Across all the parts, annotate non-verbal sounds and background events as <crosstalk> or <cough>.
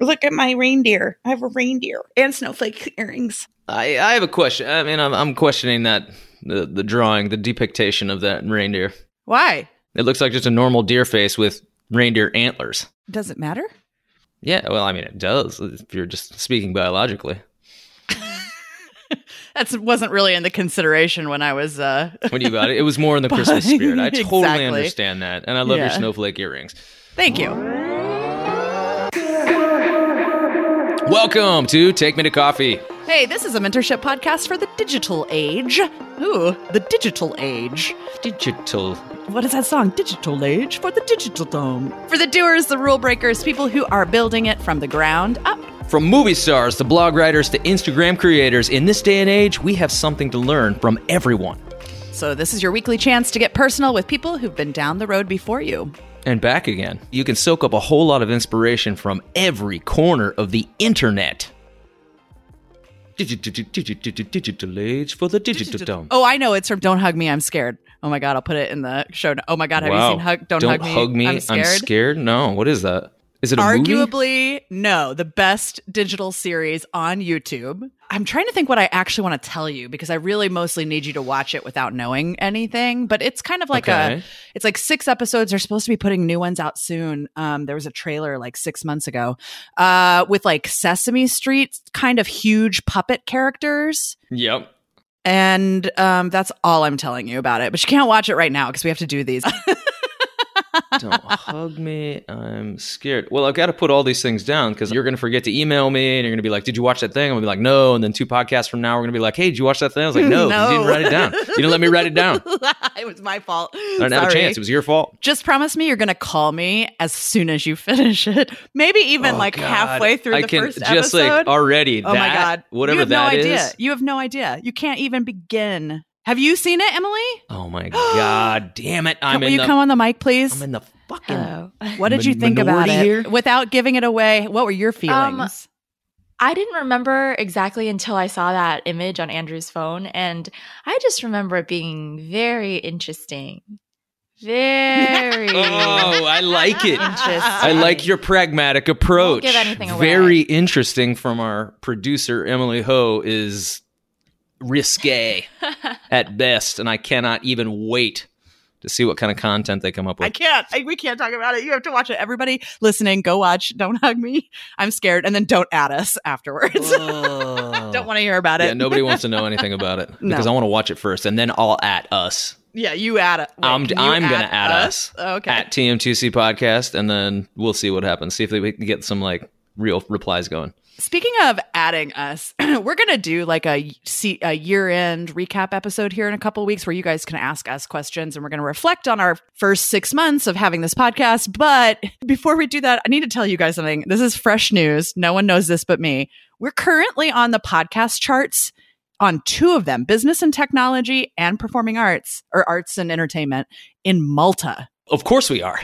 Look at my reindeer. I have a reindeer and snowflake earrings. I, I have a question. I mean, I'm, I'm questioning that the the drawing, the depiction of that reindeer. Why? It looks like just a normal deer face with reindeer antlers. Does it matter? Yeah, well, I mean, it does if you're just speaking biologically. <laughs> That wasn't really in the consideration when I was. uh <laughs> When you got it, it was more in the Christmas spirit. I <laughs> totally Exactly. understand that, and I love your snowflake earrings. Thank you. Welcome to Take Me to Coffee. Hey, this is a mentorship podcast for the digital age. Ooh, the digital age. Digital. What is that song? Digital age for the digital dome. For the doers, the rule breakers, people who are building it from the ground up. From movie stars to blog writers to Instagram creators, in this day and age, we have something to learn from everyone. So, this is your weekly chance to get personal with people who've been down the road before you. And back again. You can soak up a whole lot of inspiration from every corner of the internet. Digital, age for the digital dome. Oh, I know. It's from Don't Hug Me, I'm Scared. Oh my God, I'll put it in the show. Oh my God, have you seen Hug, Don't, Hug Me? I'm Scared. No, what is that? Is it a movie? Arguably, no, the best digital series on YouTube. I'm trying to think what I actually want to tell you because I really mostly need you to watch it without knowing anything. But it's kind of like a, it's like six episodes. They're supposed to be putting new ones out soon. Um, there was a trailer like six months ago, uh, with like Sesame Street kind of huge puppet characters. Yep. And um, that's all I'm telling you about it. But you can't watch it right now because we have to do these. <laughs> Don't hug me. I'm scared. Well, I've got to put all these things down because you're going to forget to email me and you're going to be like, Did you watch that thing? I'm going to be like, No. And then two podcasts from now, we're going to be like, Hey, did you watch that thing? I was like, No, No. you didn't write it down. <laughs> You didn't let me write it down. <laughs> it was my fault. I didn't have a chance. It was your fault. Just promise me you're going to call me as soon as you finish it. Maybe even Oh, like God. halfway through I the can first just episode. like already. oh my that- god! Whatever you have that no is. idea. You have no idea. You can't even begin. Have you seen it, Emily? Oh my god! <gasps> Damn it! I'm Will in you the. come on the mic, please? I'm in the fucking. Hello. what did you think about it? here? Without giving it away, what were your um, feelings? I didn't remember exactly until I saw that image on Andrew's phone, and I just remember it being very interesting. Very. <laughs> Oh, I like it. I like your pragmatic approach. give anything away. Very interesting from our producer Emily Ho is risque <laughs> at best, and I cannot even wait to see what kind of content they come up with. I can't. I, we can't talk about it. You have to watch it. Everybody listening, go watch. Don't hug me. I'm scared, and then don't add us afterwards. <laughs> don't want to hear about it. Yeah, nobody wants to know <laughs> anything about it because No. I want to watch it first, and then I'll at us. Yeah, you add it. I'm you I'm gonna add us, Okay. at TM2C podcast, and then we'll see what happens. See if we can get some like real replies going. Speaking of adding us, <clears throat> we're going to do like a, a year end recap episode here in a couple weeks where you guys can ask us questions and we're going to reflect on our first six months of having this podcast. But <laughs> before we do that, I need to tell you guys something. This is fresh news. No one knows this but me. We're currently on the podcast charts on two of them business and technology and performing arts or arts and entertainment in Malta. Of course we are.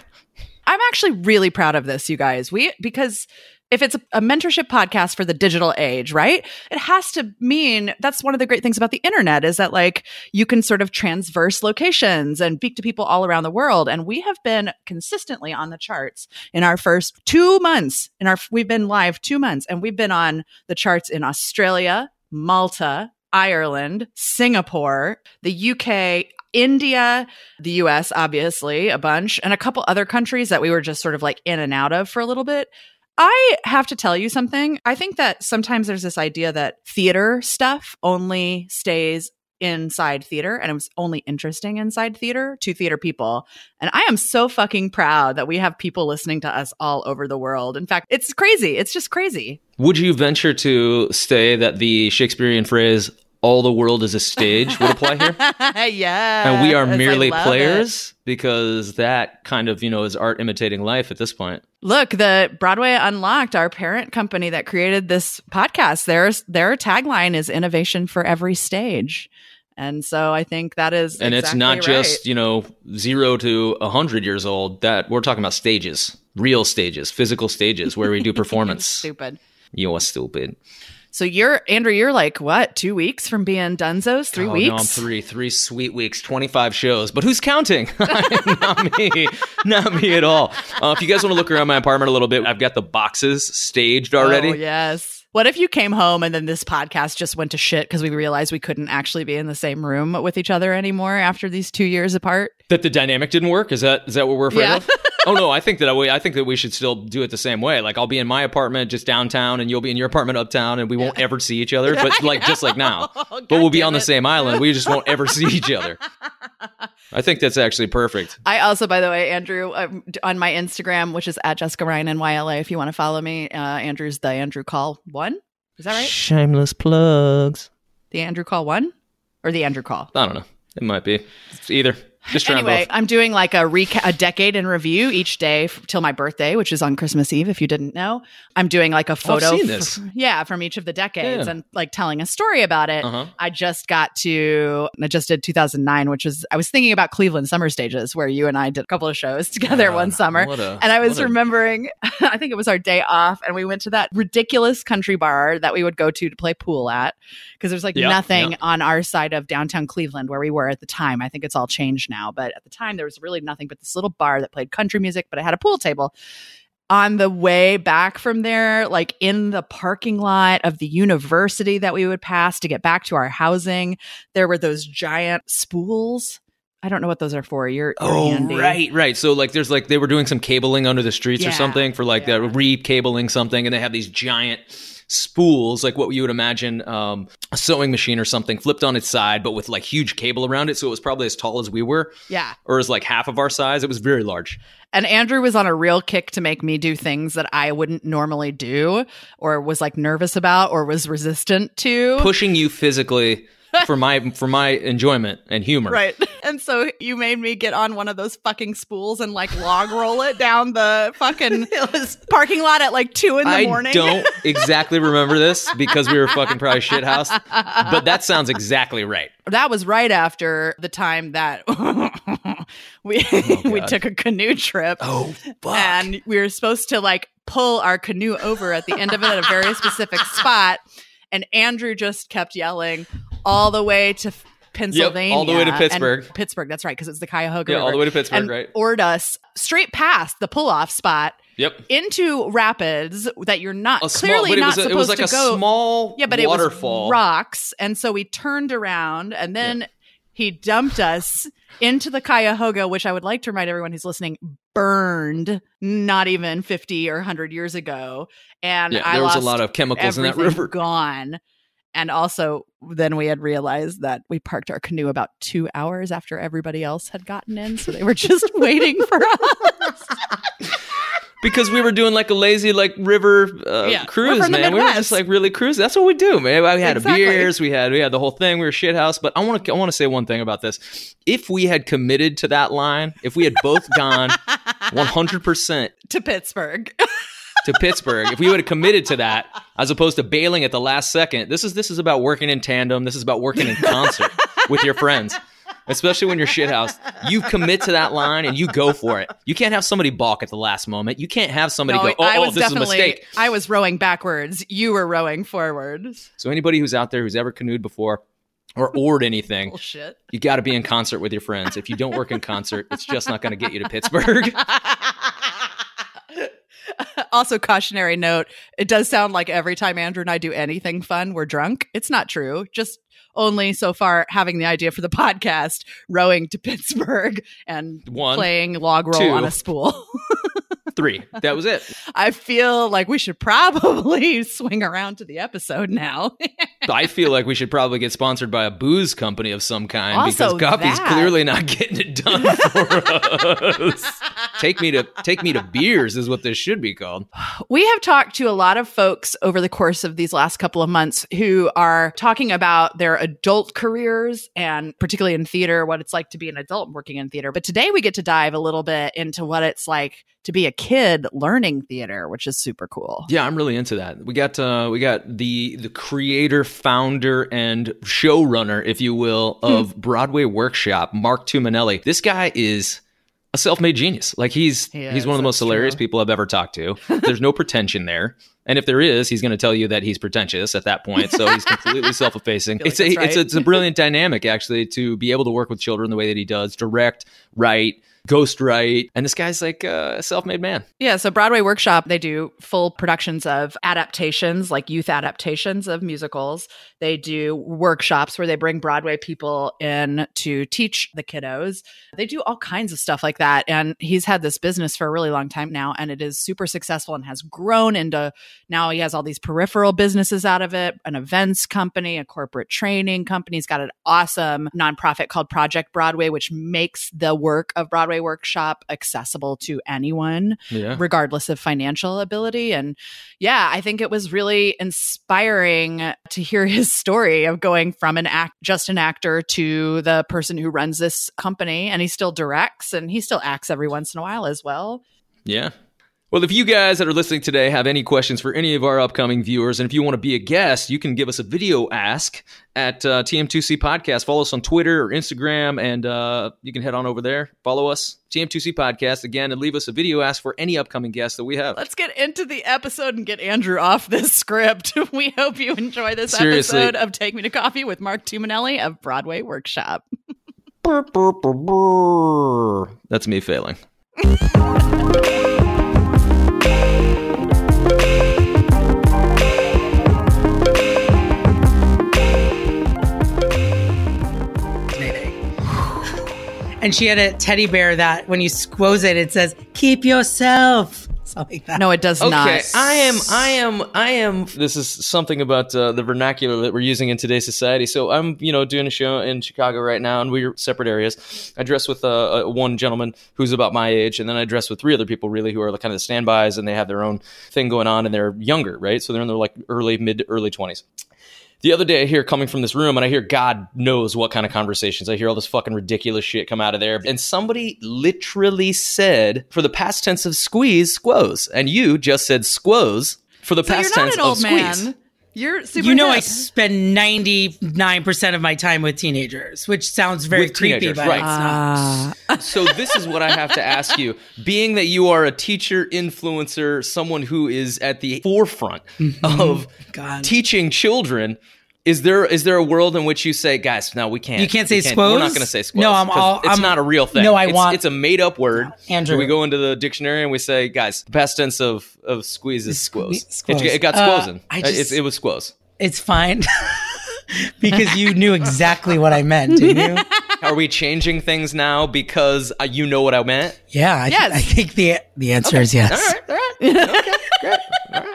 I'm actually really proud of this, you guys. We because if it's a, mentorship podcast for the digital age, right? It has to mean that's one of the great things about the internet is that like you can sort of transverse locations and speak to people all around the world. And we have been consistently on the charts in our first two months. In our we've been live two months, and we've been on the charts in Australia, Malta, Ireland, Singapore, the UK, India, the US, obviously, a bunch, and a couple other countries that we were just sort of like in and out of for a little bit. I have to tell you something. I think that sometimes there's this idea that theater stuff only stays inside theater and it was only interesting inside theater to theater people. And I am so fucking proud that we have people listening to us all over the world. In fact, it's crazy. It's just crazy. Would you venture to say that the Shakespearean phrase "all the world is a stage" would apply here? <laughs> yeah. and we are merely love it. players because that kind of you know is art imitating life at this point. Look, the Broadway Unlocked, our parent company that created this podcast, their their tagline is innovation for every stage. And so I think that is and it's not exactly just you know zero to a hundred years old. That we're talking about stages, real stages, physical stages where we do <laughs> performance. stupid. you are stupid. So you're Andrew, you're like what, two weeks from being Dunzos? Three oh, weeks? No, I'm three, three sweet weeks, 25 shows. But who's counting? <laughs> not me. Not me at all. Uh, if you guys want to look around my apartment a little bit, I've got the boxes staged already. Oh, yes. What if you came home and then this podcast just went to shit because we realized we couldn't actually be in the same room with each other anymore after these two years apart? That the dynamic didn't work? Is that is that what we're afraid Yeah. of? <laughs> <laughs> oh no, I think that we I think that we should still do it the same way. Like I'll be in my apartment just downtown, and you'll be in your apartment uptown, and we won't ever see each other. But like just like now, <laughs> but we'll be on the same island. We just won't ever see each other. <laughs> I think that's actually perfect. I also, by the way, Andrew, um, d- on my Instagram, which is at Jessica Ryan NYLA, if you want to follow me, uh, Andrew's the Andrew Call one. Is that right? Shameless plugs. The Andrew Call one or the Andrew Call? I don't know. It might be. It's either. Just Anyway. I'm doing like a reca- a decade in review each day f- till my birthday, which is on Christmas Eve. If you didn't know, I'm doing like a photo. seen f- this. yeah, from each of the decades Yeah. and like telling a story about it. Uh-huh. I just got to, I just did 2009, which was, I was thinking about Cleveland Summer Stages, where you and I did a couple of shows together one summer. a- and I was remembering, <laughs> I think it was our day off, and we went to that ridiculous country bar that we would go to to play pool at because there's like Yeah, nothing yeah. on our side of downtown Cleveland where we were at the time. I think it's all changed now, but at the time there was really nothing but this little bar that played country music, but it had a pool table. On the way back from there, like in the parking lot of the university that we would pass to get back to our housing, there were those giant spools. I don't know what those are for. You're, you're Oh handy. right, right. So like, there's like they were doing some cabling under the streets Yeah, or something for like yeah. the re-cabling something, and they have these giant spools, like what you would imagine um, a sewing machine or something, flipped on its side, but with like huge cable around it. So it was probably as tall as we were, Yeah. or as like half of our size. It was very large. And Andrew was on a real kick to make me do things that I wouldn't normally do or was like nervous about or was resistant to. pushing you physically <laughs> for my for my enjoyment and humor. Right. <laughs> And so you made me get on one of those fucking spools and like log roll it down the fucking <laughs> parking lot at like two in the I morning. I don't exactly remember this because we were fucking probably shithouse, but that sounds exactly right. that was right after the time that we we Oh, God. took a canoe trip. Oh fuck! and we were supposed to like pull our canoe over at the end of it at a very specific spot and andrew just kept yelling all the way to pennsylvania all the way to Pittsburgh. pittsburgh that's right because it's the cuyahoga yeah, River. all the way to Pittsburgh, and right? oared us straight past the pull-off spot Yep. into rapids that you're not A small, clearly but it not was a, supposed it was like to a go small yeah but it waterfall. was rocks and so we turned around and then he dumped us into the cuyahoga which i would like to remind everyone who's listening burned not even 50 or 100 years ago and Yeah, I there was a lot of chemicals in that river. gone and also then we had realized that we parked our canoe about two hours after everybody else had gotten in so they were just <laughs> waiting for us because we were doing like a lazy like river uh, Yeah, cruise, from the man. We were just like really cruising. That's what we do, man. We had Exactly. beers, we had we had the whole thing. We were shit house. But I want to I want to say one thing about this. If we had committed to that line, if we had both gone <laughs> one hundred percent to pittsburgh to Pittsburgh, if we would have committed to that as opposed to bailing at the last second, this is this is about working in tandem. This is about working in concert with your friends. Especially when you're shithouse, you commit to that line and you go for it. You can't have somebody balk at the last moment. You can't have somebody No, go, "Oh, I oh was this is a mistake." I was rowing backwards. You were rowing forwards. So anybody who's out there who's ever canoed before or oared anything, Bullshit. you got to be in concert with your friends. If you don't work in concert, it's just not going to get you to Pittsburgh. <laughs> <laughs> also, cautionary note: it does sound like every time Andrew and I do anything fun, we're drunk. It's not true. Just only so far having the idea for the podcast, rowing to <laughs> Pittsburgh and One, playing log roll two. on a spool. <laughs> three. That was it. I feel like we should probably swing around to the episode now. I feel like we should probably get sponsored by a booze company of some kind Also because coffee's that. clearly not getting it done for us. take me to take me to beers is what this should be called. We have talked to a lot of folks over the course of these last couple of months who are talking about their adult careers and particularly in theater, what it's like to be an adult working in theater. But today we get to dive a little bit into what it's like to be a kid learning theater, which is super cool. Yeah, I'm really into that. We got uh, we got the the creator, founder, and showrunner, if you will, of Broadway Workshop, Marc Tumminelli. This guy is a self-made genius. Like he's He he's one of the most hilarious true. people I've ever talked to. <laughs> There's no pretension there. And if there is, he's going to tell you that he's pretentious at that point. So he's completely <laughs> self-effacing. like It's a that's it's a, it's a <laughs> brilliant dynamic actually to be able to work with children the way that he does, direct, write, ghost write, and this guy's like a self-made man. Yeah, so Broadway Workshop, they do full productions of adaptations, like youth adaptations of musicals. They do workshops where they bring Broadway people in to teach the kiddos. They do all kinds of stuff like that. And he's had this business for a really long time now, and it is super successful and has grown into now he has all these peripheral businesses out of it an events company, a corporate training company. He's got an awesome nonprofit called Project Broadway, which makes the work of Broadway Workshop accessible to anyone Yeah. regardless of financial ability. And yeah, I think it was really inspiring to hear <laughs> his story of going from an act, just an actor to the person who runs this company. And he still directs and he still acts every once in a while as well. Yeah. Well, if you guys that are listening today have any questions for any of our upcoming viewers, and if you want to be a guest, you can give us a video ask at uh, TM2C Podcast. Follow us on Twitter or Instagram, and uh, you can head on over there. Follow us, TM2C Podcast, again, and leave us a video ask for any upcoming guests that we have. Let's get into the episode and get Andrew off this script. <laughs> we hope you enjoy this Seriously. episode of Take Me to Coffee with Marc Tumminelli of Broadway Workshop. That's me failing. <laughs> And she had a teddy bear that when you squoze it, it says, keep yourself. <laughs> Something like that. No, it does Okay, not. I am, I am, I am. This is something about uh, the vernacular that we're using in today's society. So I'm, you know, doing a show in Chicago right now, and we're separate areas. I dress with uh, uh, one gentleman who's about my age, and then I dress with three other people, really, who are like kind of the standbys, and they have their own thing going on, and they're younger, right? So they're in their like early, mid, to early twenties. The other day, I hear coming from this room, and I hear God knows what kind of conversations. I hear all this fucking ridiculous shit come out of there. And somebody literally said, for the past tense of squeeze, squoze. And you just said squoze for the so past you're not tense an old of squeeze. man. You're super you know, I spend 99% of my time with teenagers, which sounds very With creepy, but right. it's not. Ah. So this is what I have to ask you. Being that you are a teacher, influencer, someone who is at the forefront of God. teaching children, is there is there a world in which you say, guys, no, we can't. You can't say we squoze? We're not going to say squoze. No, I'm 'cause all- It's I'm- not a real thing. No, I It's- want- It's a made up word. Andrew. Do we go into the dictionary and we say, guys, the past tense of of squeeze is squoze. Squeeze. It, it got Uh, squozen. I It- just- it, was squoze. It's fine. <laughs> because you knew exactly what I meant, didn't you? <laughs> Are we changing things now because uh, you know what I meant? Yeah. I, Yes. I think the the answer is yes. All right, all right. <laughs> Okay, great. All right.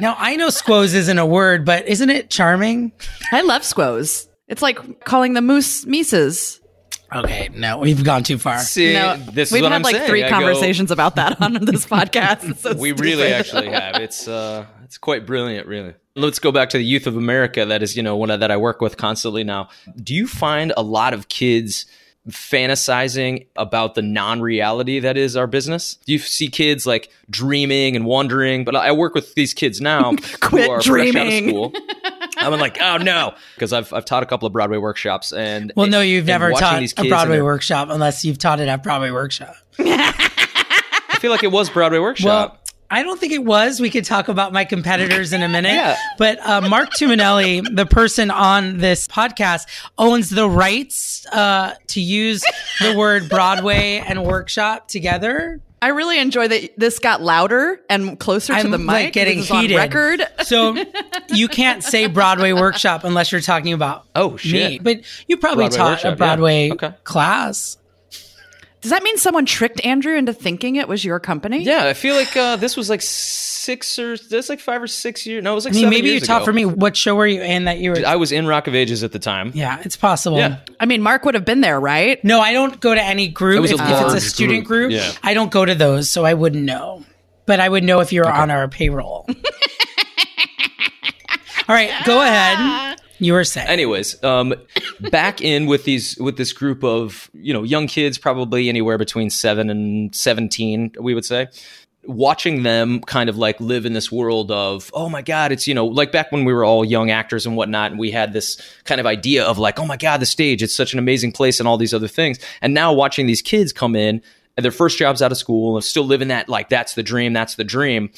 Now, I know squoze isn't a word, but isn't it charming? I love squoze. It's like calling the moose mises. Okay, no, we've gone too far. See, No, this is we've what had I'm like saying. three I go- conversations about that on this <laughs> podcast. So we really actually have. It's uh, it's quite brilliant, really. Let's go back to the youth of America. That is, you know, one that I work with constantly now. Do you find a lot of kids fantasizing about the non-reality that is our business? You see kids like dreaming and wondering? But I work with these kids now <laughs> Quit who are fresh out of dreaming. school. I'm like, oh no, because I've I've taught a couple of Broadway workshops, and Well, no, you've never taught a Broadway workshop unless you've taught it at Broadway Workshop. <laughs> I feel like it was Broadway workshop. Well, I don't think it was. We could talk about my competitors in a minute. Yeah. But uh, Marc Tumminelli, the person on this podcast, owns the rights uh, to use the word Broadway and workshop together. I really enjoy that this got louder and closer to I'm, the mic. like, getting this is on heated. record. <laughs> So you can't say Broadway workshop unless you're talking about Oh, shit. me. But you probably Broadway taught workshop, a yeah. Broadway Okay. class. Does that mean someone tricked Andrew into thinking it was your company? Yeah, I feel like uh, this was like six or that's like five or six years. No, it was like I mean, seven maybe you taught ago. for me. What show were you in that you were? I was in Rock of Ages at the time. yeah, it's possible. Yeah. I mean, Mark would have been there, right? No, I don't go to any group. It was If, a if it's a student group, group, yeah. I don't go to those, so I wouldn't know. But I would know if you're on our payroll. <laughs> All right, go ahead. <laughs> You were saying. Anyways, um, back in with these with this group of you know young kids, probably anywhere between seven and seventeen, we would say. watching them kind of like live in this world of oh my god it's you know like back when we were all young actors and whatnot and we had this kind of idea of like oh my god the stage it's such an amazing place and all these other things and now watching these kids come in and their first jobs out of school and still living that like that's the dream that's the dream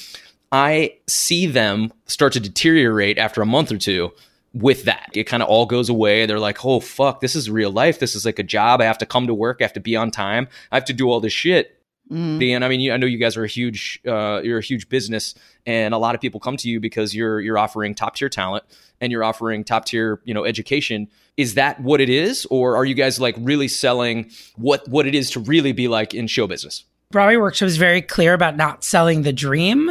i see them start to deteriorate after a month or two with that. It kind of all goes away. They're like, oh, fuck, this is real life. This is like a job. I have to come to work. I have to be on time. I have to do all this shit. Mm. And I mean, I know you guys are a huge, uh, you're a huge business, and a lot of people come to you because you're you're offering top tier talent and you're offering top tier, you know, education. Is that what it is, or are you guys like really selling what what it is to really be like in show business? Broadway Workshop is very clear about not selling the dream.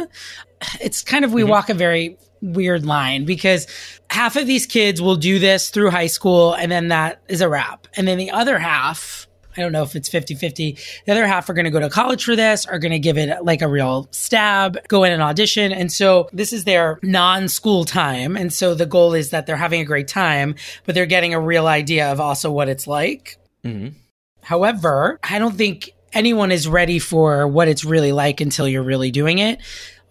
It's kind of we mm-hmm. walk a very weird line because half of these kids will do this through high school and then that is a wrap. And then the other half, I don't know if it's 50 50. The other half are going to go to college for this, are going to give it like a real stab, go in an audition. And so this is their non school time. And so the goal is that they're having a great time, but they're getting a real idea of also what it's like. Mm-hmm. However, I don't think anyone is ready for what it's really like until you're really doing it.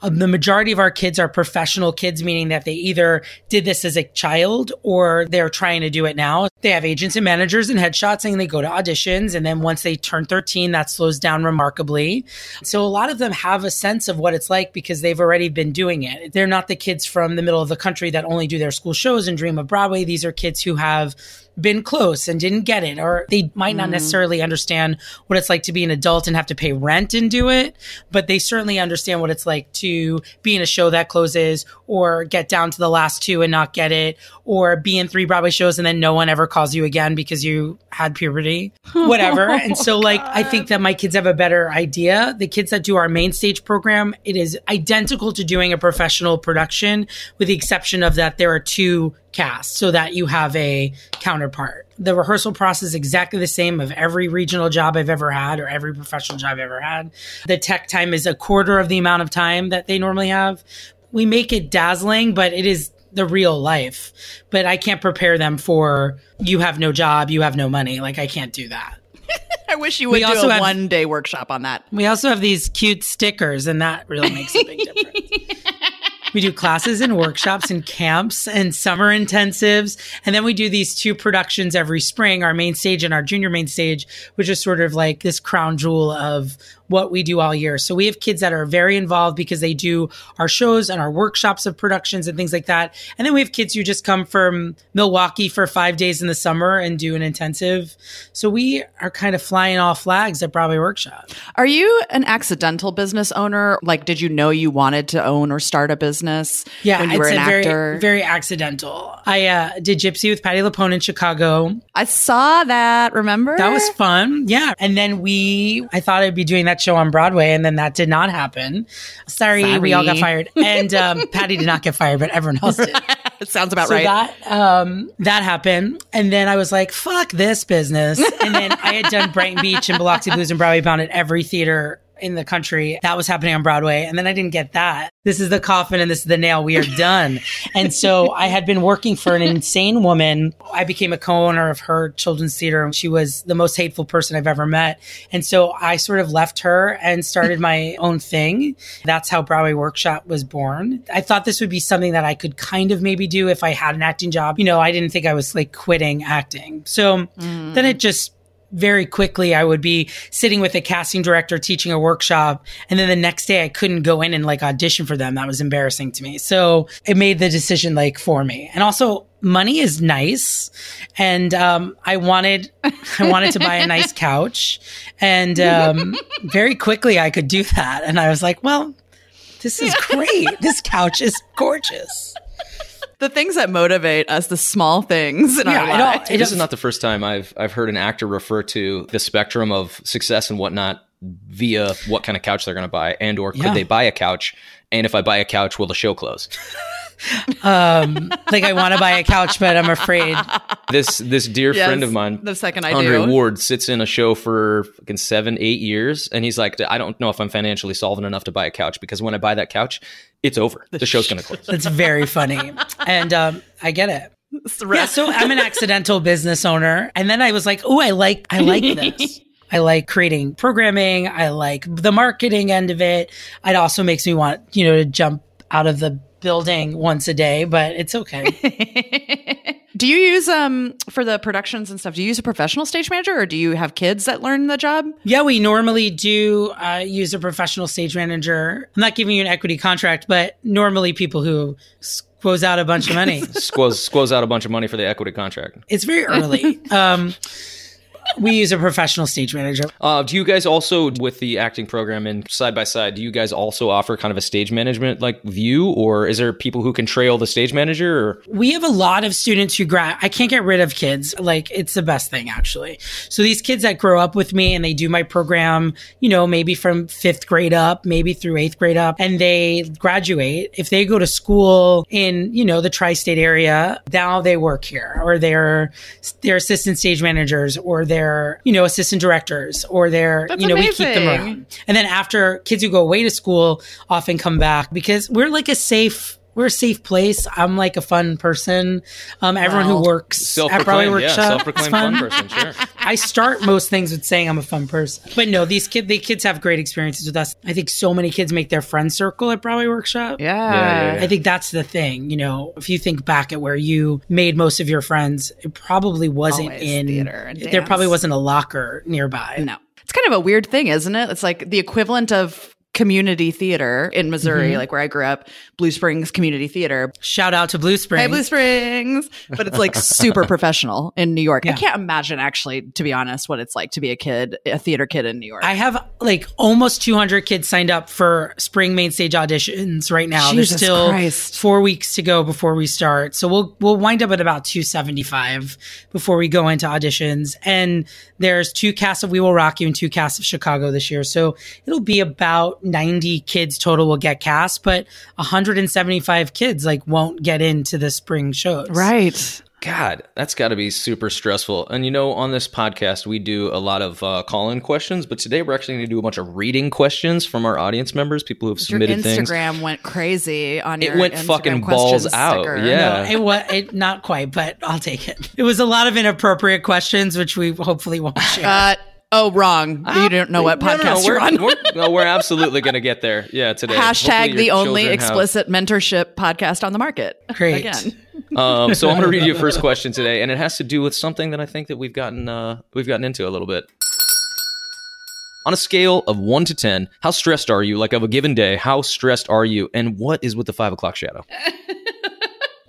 Um, the majority of our kids are professional kids, meaning that they either did this as a child or they're trying to do it now. They have agents and managers and headshots and they go to auditions. And then once they turn 13, that slows down remarkably. So a lot of them have a sense of what it's like because they've already been doing it. They're not the kids from the middle of the country that only do their school shows and dream of Broadway. These are kids who have been close and didn't get it, or they might not mm. necessarily understand what it's like to be an adult and have to pay rent and do it, but they certainly understand what it's like to be in a show that closes or get down to the last two and not get it, or be in three Broadway shows and then no one ever calls you again because you had puberty, <laughs> whatever. and so, like, I think that my kids have a better idea. The kids that do our main stage program, it is identical to doing a professional production, with the exception of that there are two cast so that you have a counterpart. The rehearsal process is exactly the same of every regional job I've ever had or every professional job I've ever had. The tech time is a quarter of the amount of time that they normally have. We make it dazzling, but it is the real life. But I can't prepare them for you have no job, you have no money. Like I can't do that. <laughs> I wish you would we do a have, one day workshop on that. We also have these cute stickers, and that really makes a big difference. <laughs> we do classes and workshops and camps and summer intensives. And then we do these two productions every spring, our main stage and our junior main stage, which is sort of like this crown jewel of what we do all year. So we have kids that are very involved because they do our shows and our workshops of productions and things like that. And then we have kids who just come from Milwaukee for five days in the summer and do an intensive. So we are kind of flying all flags at Broadway Workshop. Are you an accidental business owner? Like, did you know you wanted to own or start a business? Yeah, when you were an very, actor? Very accidental. I uh, did Gypsy with Patti LuPone in Chicago. I saw that. Remember? That was fun. Yeah. And then we, I thought I'd be doing that that show on Broadway, and then that did not happen. Sorry, Sorry. we all got fired, and um, <laughs> Patti did not get fired, but everyone else did. it <laughs> sounds about so right. That um, that happened, and then I was like, "Fuck this business." And then I had done Brighton Beach and Biloxi Blues and Broadway Bound at every theater in the country. That was happening on Broadway. And then I didn't get that. This is the coffin and this is the nail. We are done. and so I had been working for an insane woman. I became a co-owner of her children's theater. She was the most hateful person I've ever met. And so I sort of left her and started my own thing. That's how Broadway Workshop was born. I thought this would be something that I could kind of maybe do if I had an acting job. You know, I didn't think I was like quitting acting. So mm. then it just very quickly I would be sitting with a casting director teaching a workshop and then the next day I couldn't go in and like audition for them. That was embarrassing to me. So it made the decision like for me. And also money is nice and um, I wanted I wanted to buy a nice <laughs> couch and um, very quickly I could do that and I was like, well, this is great. this couch is gorgeous the things that motivate us, the small things in yeah, our lives. this is not the first time I've I've heard an actor refer to the spectrum of success and whatnot via what kind of couch they're going to buy, and or could yeah. they buy a couch? And if I buy a couch, will the show close? <laughs> um, like I want to buy a couch, but I'm afraid. This this dear yes, friend of mine, the second I Andre do. Ward, sits in a show for fucking seven, eight years, and he's like, I don't know if I'm financially solvent enough to buy a couch because when I buy that couch, it's over. The, the show's going to close. <laughs> That's very funny, and um, I get it. Yeah, so I'm an accidental business owner, and then I was like, "Oh, I like, I like this." <laughs> I like creating programming. I like the marketing end of it. It also makes me want, you know, to jump out of the building once a day, but it's okay. <laughs> do you use um for the productions and stuff? Do you use a professional stage manager, or do you have kids that learn the job? Yeah, we normally do uh, use a professional stage manager. I'm not giving you an equity contract, but normally people who squoze out a bunch of money. <laughs> squoze squoze out a bunch of money for the equity contract. It's very early. <laughs> um, we use a professional stage manager. Uh, do you guys also, with the acting program and side by side, do you guys also offer kind of a stage management like view, or is there people who can trail the stage manager? Or? We have a lot of students who grad. I can't get rid of kids. Like it's the best thing actually. So these kids that grow up with me and they do my program, you know, maybe from fifth grade up, maybe through eighth grade up, and they graduate. If they go to school in, you know, the tri-state area, now they work here, or they're they're assistant stage managers, or they're their, you know, assistant directors or their, That's you know, amazing. we keep them around. And then after kids who go away to school often come back because we're like a safe we're a safe place. I'm like a fun person. Um, everyone Wow. who works at Broadway Self-proclaimed, yeah, Workshop, self-proclaimed fun fun. person, sure. <laughs> I start most things with saying I'm a fun person, but no, these kids, the kids have great experiences with us. I think so many kids make their friend circle at Broadway Workshop. Yeah. yeah, yeah. I think that's the thing. You know, if you think back at where you made most of your friends, it probably wasn't Always in theater and There probably wasn't a locker nearby. No. It's kind of a weird thing, isn't it? It's like the equivalent of community theater in Missouri, Mm-hmm. like where I grew up, Blue Springs Community Theater. Shout out to Blue Spring. Hey, Blue Springs. But it's like <laughs> super professional in New York. I can't imagine, actually, to be honest, what it's like to be a kid, a theater kid in New York. I have like almost 200 kids signed up for spring main stage auditions right now. Jesus There's still Christ. four weeks to go before we start. So we'll we'll wind up at about 275 before we go into auditions. And there's two casts of We Will Rock You and two casts of Chicago this year. So it'll be about 90 kids total will get cast, but 175 kids like won't get into the spring shows. right. God, that's got to be super stressful. And you know, on this podcast, we do a lot of uh, call-in questions, but today we're actually going to do a bunch of reading questions from our audience members, people who've Your submitted things. Instagram went crazy on It your went Instagram fucking questions balls out. sticker. Yeah. It was it, not quite, but I'll take it. It was a lot of inappropriate questions, which we hopefully won't share. Uh, oh, wrong. you don't know what No, no, no, podcast you're we're, on. We're, no, we're absolutely going to get there. Yeah, today. <laughs> Hashtag the only children have- explicit mentorship podcast on the market. <laughs> Great. Again. <laughs> Um, so I'm going to read you a first question today, and it has to do with something that I think that we've gotten uh, we've gotten into a little bit. On a scale of one to ten, how stressed are you? Like of a given day, how stressed are you? And what is with the five o'clock shadow?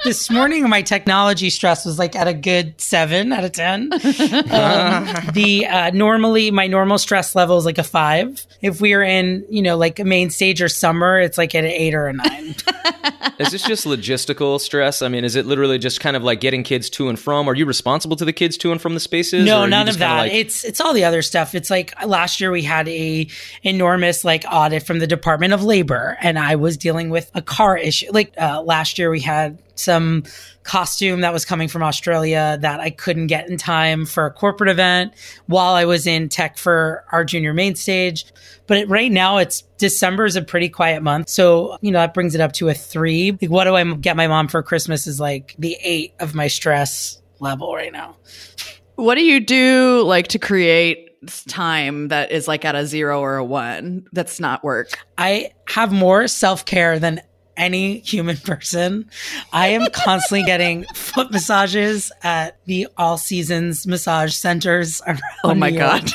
This morning my technology stress was like at a good seven out of ten <laughs> um, the uh, normally my normal stress level is like a five if we are in you know like a main stage or summer it's like at an eight or a nine <laughs> Is this just logistical stress? I mean, is it literally just kind of like getting kids to and from? Are you responsible to the kids to and from the spaces? no none of kinda that like- it's it's all the other stuff it's like last year we had a enormous like audit from the department of labor and i was dealing with a car issue like uh, last year we had some costume that was coming from australia that i couldn't get in time for a corporate event while i was in tech for our junior main stage. But it, right now it's december is a pretty quiet month. So you know that brings it up to a three. Like what do i get my mom for christmas is like the eight of my stress level right now. What do you do like to create time that is like at a zero or a one? That's not work? I have more self care than any human person. I am constantly getting <laughs> foot massages at the all seasons massage centers <laughs> around. Oh my God.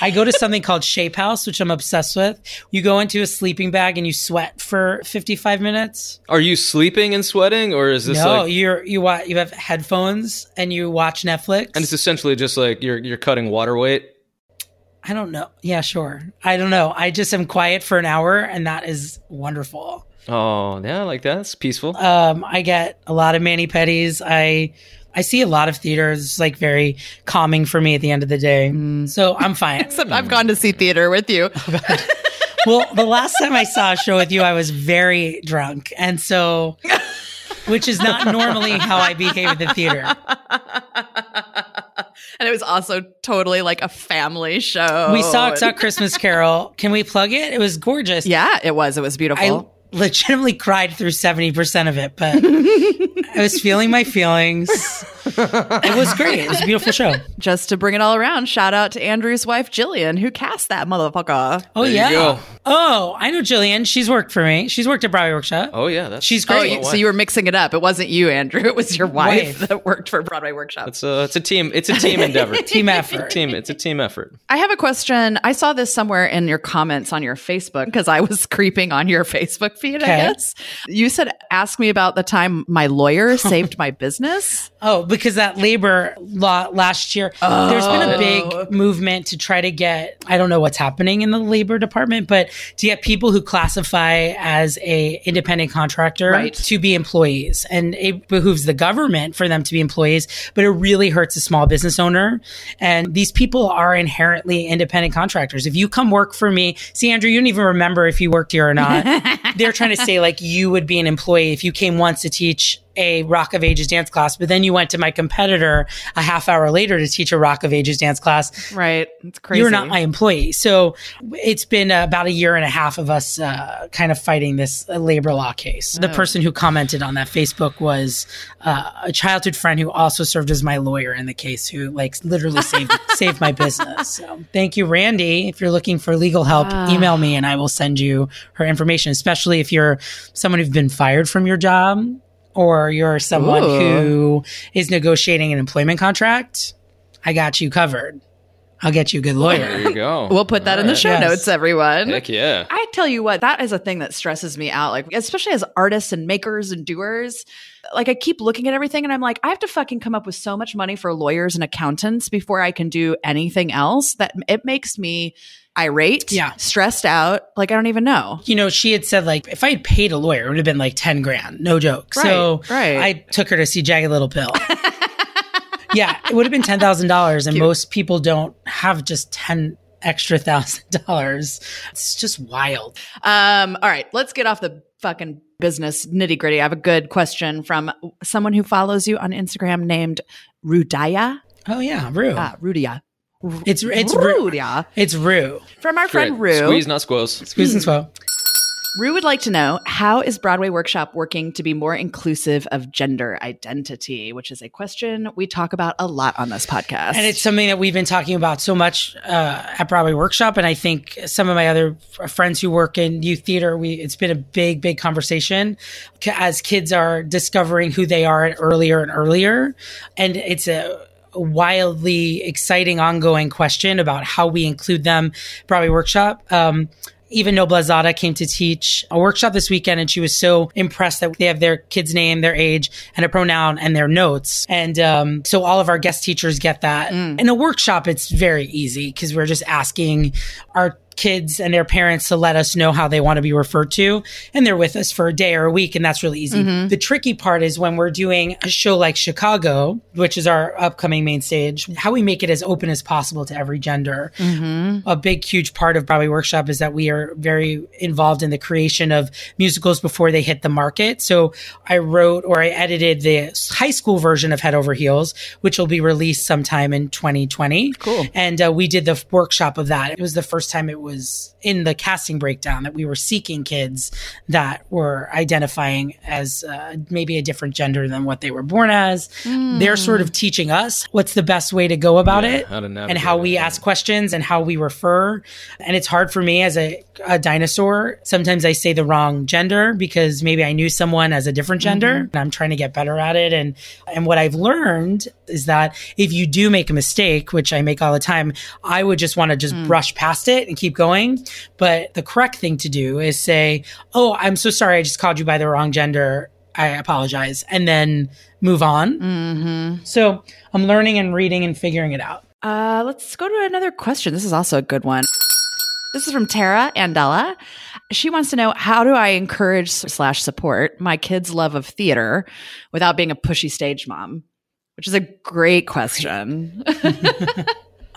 I go to something called Shape House, which I'm obsessed with. You go into a sleeping bag and you sweat for 55 minutes. Are you sleeping and sweating, or is this no, like? you're you wa- you have headphones and you watch Netflix. And it's essentially just like you're you're cutting water weight. I don't know. Yeah, sure. I don't know. I just am quiet for an hour and that is wonderful. Oh, yeah, like that. It's peaceful. Um, I get a lot of mani pedis. I I see a lot of theaters. It's like very calming for me at the end of the day. So I'm fine. <laughs> Except I've gone to see theater with you. <laughs> well, the last time I saw a show with you, I was very drunk, and so, which is not normally how I behave at the theater. <laughs> and it was also totally like a family show. We saw, And- saw Christmas Carol. Can we plug it? It was gorgeous. Yeah, it was. It was I beautiful. Legitimately cried through 70% of it, but I was feeling my feelings. it was great. It was a beautiful show. Just to bring it all around, shout out to Andrew's wife Jillian, who cast that motherfucker. Oh There you yeah. go. Oh, I know Jillian. She's worked for me. She's worked at Broadway Workshop. Oh yeah, that's She's Oh, great. you, so you were mixing it up. It wasn't you, Andrew. It was your wife, Wife. that worked for Broadway Workshop. It's a it's a team it's a team endeavor. <laughs> Team effort. team it's a team effort. I have a question. I saw this somewhere in your comments on your Facebook because I was creeping on your Facebook feed, I Okay. guess. You said, ask me about the time my lawyer <laughs> saved my business. Oh, because that labor law last year, there's been a oh. big movement to try to get, I don't know what's happening in the labor department, but to get people who classify as a independent contractor Right. to be employees. And it behooves the government for them to be employees, but it really hurts a small business owner. And these people are inherently independent contractors. If you come work for me, see, Andrew, you don't even remember if you worked here or not. <laughs> They're trying to say like you would be an employee if you came once to teach a Rock of Ages dance class, but then you went to my competitor a half hour later to teach a Rock of Ages dance class. Right. It's crazy. You're not my employee. So it's been uh, about a year and a half of us uh, kind of fighting this uh, labor law case. The person who commented on that Facebook was uh, a childhood friend who also served as my lawyer in the case, who like literally saved <laughs> saved my business. So thank you, Randy. If you're looking for legal help, email me and I will send you her information. Especially if you're someone who's been fired from your job. Or you're someone Ooh. who is negotiating an employment contract. I got you covered. I'll get you a good lawyer. There you go. <laughs> We'll put that in the Alright. show Yes. notes, everyone. Heck yeah. I tell you what, that is a thing that stresses me out. Like, especially as artists and makers and doers. Like, I keep looking at everything and I'm like, I have to fucking come up with so much money for lawyers and accountants before I can do anything else that it makes me irate, Yeah. stressed out. Like, I don't even know. you know, she had said like if I had paid a lawyer, it would have been like ten grand, no joke. so Right, right. I took her to see Jagged Little Pill. <laughs> yeah, it would have been ten thousand dollars, and Cute. most people don't have just ten extra thousand dollars. It's just wild. Um, all right, let's get off the fucking business nitty gritty. I have a good question from someone who follows you on Instagram named Rudaya. Oh yeah, Rue. Ah, Rudia. It's it's Rue. Rudia. It's Rue. From our friend Rue. Squeeze, not squoze. Squeeze and swell. <clears throat> Rue would like to know how is Broadway Workshop working to be more inclusive of gender identity, which is a question we talk about a lot on this podcast. And it's something that we've been talking about so much uh, at Broadway Workshop, and I think some of my other friends who work in youth theater, we it's been a big, big conversation as kids are discovering who they are earlier and earlier, and it's a wildly exciting ongoing question about how we include them. Broadway Workshop. Um, Eva Noblezada came to teach a workshop this weekend and she was so impressed that they have their kid's name, their age, and a pronoun and their notes. And um, so all of our guest teachers get that. In a workshop, it's very easy because we're just asking our kids and their parents to let us know how they want to be referred to. And they're with us for a day or a week. And that's really easy. The tricky part is when we're doing a show like Chicago, which is our upcoming main stage, how we make it as open as possible to every gender. A big, huge part of Broadway Workshop is that we are very involved in the creation of musicals before they hit the market. So I wrote or I edited the high school version of Head Over Heels, which will be released sometime in 2020. Cool. And uh, we did the workshop of that. It was the first time it was in the casting breakdown that we were seeking kids that were identifying as uh, maybe a different gender than what they were born as. They're sort of teaching us what's the best way to go about Yeah, it how and how we yeah. ask questions and how we refer. And it's hard for me as a, a dinosaur. Sometimes I say the wrong gender because maybe I knew someone as a different gender and I'm trying to get better at it. And, and what I've learned is that if you do make a mistake, which I make all the time, I would just want to just brush past it and keep going. But the correct thing to do is say, Oh, I'm so sorry. I just called you by the wrong gender. I apologize. And then move on. So I'm learning and reading and figuring it out. Uh, let's go to another question. This is also a good one. This is from Tara Andella. She wants to know how do I encourage slash support my kids' love of theater without being a pushy stage mom? Which is a great question. <laughs>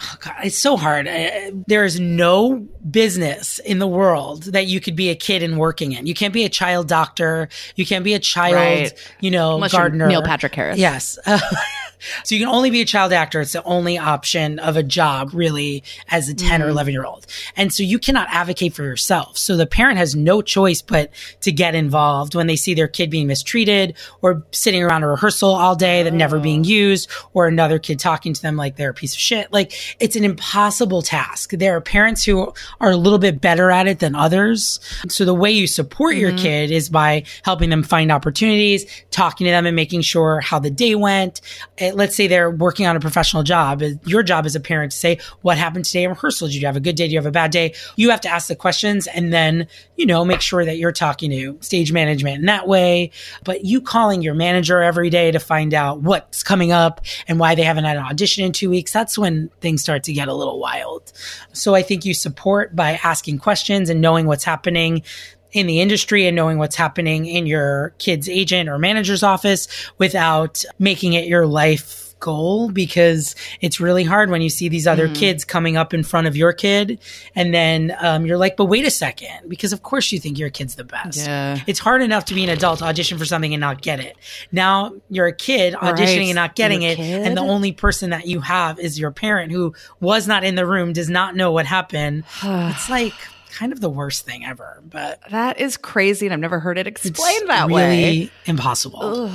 Oh, God, it's so hard. Uh, There is no business in the world that you could be a kid and working in. You can't be a child doctor. You can't be a child, Right. you know, Unless gardener. Neil Patrick Harris. Yes. Uh, <laughs> So you can only be a child actor. It's the only option of a job really as a 10 or 11 year old. And so you cannot advocate for yourself. So the parent has no choice but to get involved when they see their kid being mistreated or sitting around a rehearsal all day that never being used or another kid talking to them like they're a piece of shit. Like it's an impossible task. There are parents who are a little bit better at it than others. So the way you support your kid is by helping them find opportunities, talking to them and making sure how the day went. Uh, Let's say they're working on a professional job. Your job as a parent to say, what happened today in rehearsal? Did you have a good day? Do you have a bad day? You have to ask the questions and then, you know, make sure that you're talking to stage management in that way. But you calling your manager every day to find out what's coming up and why they haven't had an audition in two weeks, that's when things start to get a little wild. So I think you support by asking questions and knowing what's happening in the industry and knowing what's happening in your kid's agent or manager's office without making it your life goal because it's really hard when you see these other kids coming up in front of your kid and then um, you're like but wait a second because of course you think your kid's the best. Yeah. it's hard enough to be an adult audition for something and not get it. Now you're a kid auditioning Right. and not getting You're it and the only person that you have is your parent who was not in the room does not know what happened. <sighs> It's like kind of the worst thing ever but That is crazy, and I've never heard it it's explained that really way. impossible